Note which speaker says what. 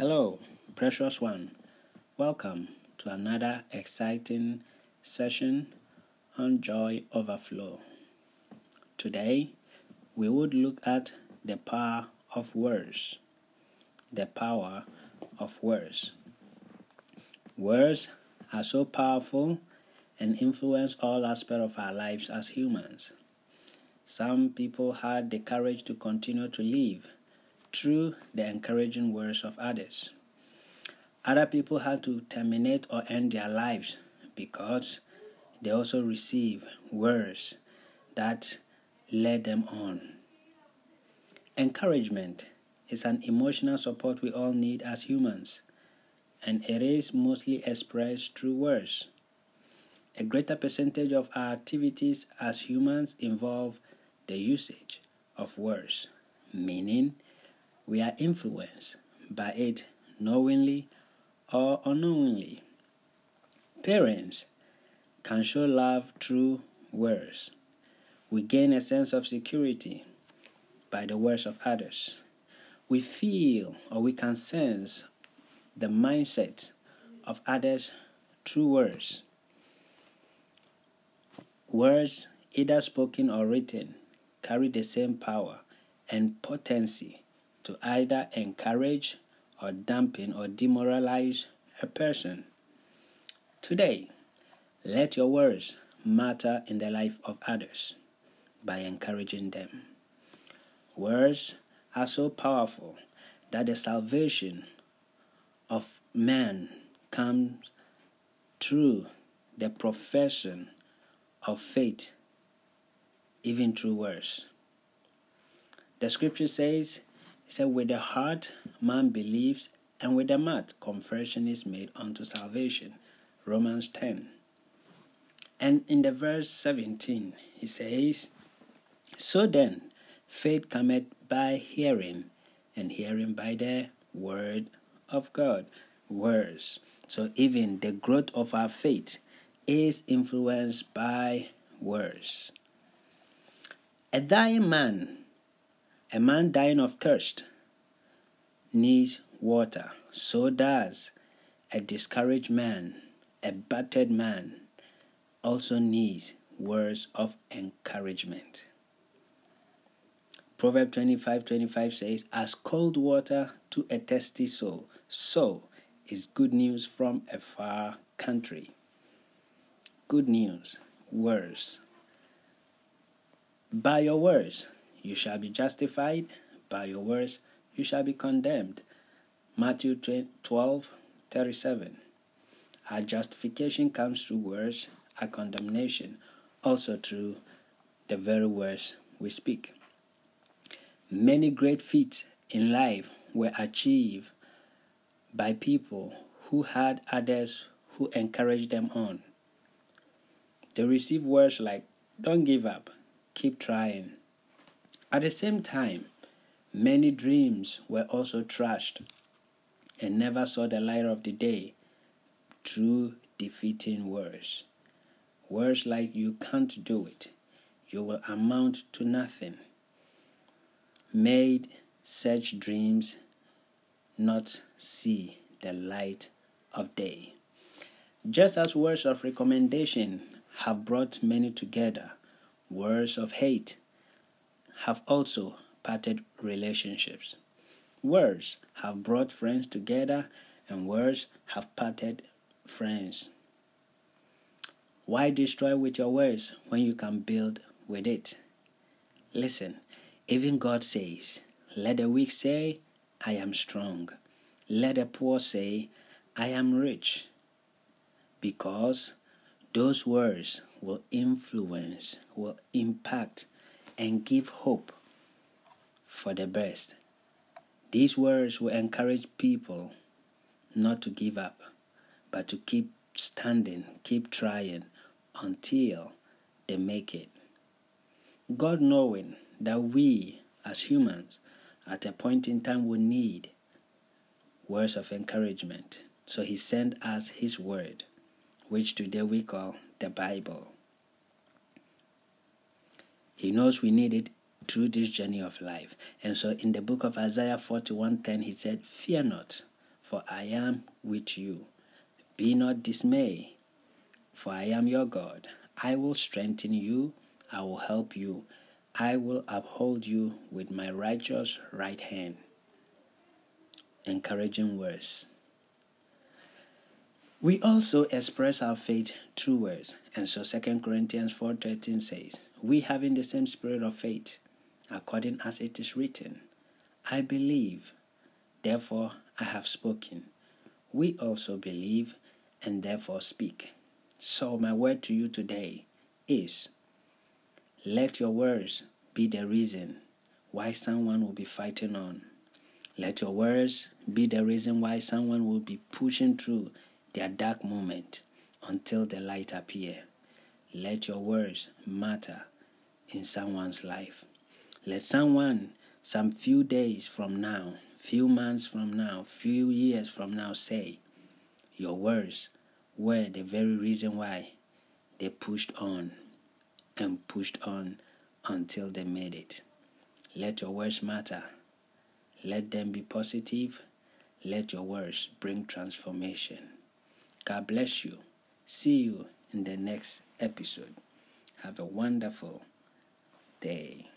Speaker 1: Hello, precious one. Welcome to another exciting session on Joy Overflow. Today, we would look at the power of words. The power of words. Words are so powerful and influence all aspects of our lives as humans. Some people had the courage to continue to live through the encouraging words of others. Other people had to terminate or end their lives because they also receive words that led them on. Encouragement is an emotional support we all need as humans, and it is mostly expressed through words. A greater percentage of our activities as humans involve the usage of words, meaning we are influenced by it knowingly or unknowingly. Parents can show love through words. We gain a sense of security by the words of others. We feel or we can sense the mindset of others through words. Words, either spoken or written, carry the same power and potency to either encourage or dampen or demoralize a person. Today, let your words matter in the life of others by encouraging them. Words are so powerful that the salvation of man comes through the profession of faith, even through words. The scripture says, he said, With the heart man believes, and with the mouth confession is made unto salvation. Romans 10. And in the verse 17, he says, So then, faith cometh by hearing, and hearing by the word of God. Words. So even the growth of our faith is influenced by words. A dying man a man dying of thirst needs water. So does a discouraged man, a battered man, also needs words of encouragement. Proverb 25 25 says, As cold water to a thirsty soul, so is good news from a far country. Good news, words. By your words, you shall be justified by your words, you shall be condemned. Matthew 12 37. Our justification comes through words, our condemnation also through the very words we speak. Many great feats in life were achieved by people who had others who encouraged them on. They received words like, Don't give up, keep trying, at the same time, many dreams were also trashed and never saw the light of the day through defeating words. Words like you can't do it, you will amount to nothing, made such dreams not see the light of day. Just as words of recommendation have brought many together, words of hate have also parted relationships. Words have brought friends together, and words have parted friends. Why destroy with your words when you can build with it? Listen, even God says, Let the weak say, I am strong. Let the poor say, I am rich. Because those words will influence, will impact and give hope for the best. These words will encourage people not to give up, but to keep standing, keep trying until they make it. God knowing that we as humans at a point in time will need words of encouragement. So he sent us his word, which today we call the Bible. He knows we need it through this journey of life. And so in the book of Isaiah 41:10 he said, "Fear not, for I am with you. Be not dismayed, for I am your God. I will strengthen you, I will help you, I will uphold you with my righteous right hand. Encouraging words. We also express our faith through words, and so 2 Corinthians 4:13 says, "We having the same spirit of faith, according as it is written, I believe, therefore I have spoken. We also believe and therefore speak." So my word to you today is let your words be the reason why someone will be fighting on. Let your words be the reason why someone will be pushing through their dark moment until the light appear. Let your words matter in someone's life. Let someone some few days from now, few months from now, few years from now say, Your words were the very reason why they pushed on and pushed on until they made it. Let your words matter. Let them be positive. Let your words bring transformation. God bless you. See you in the next episode. Have a wonderful day.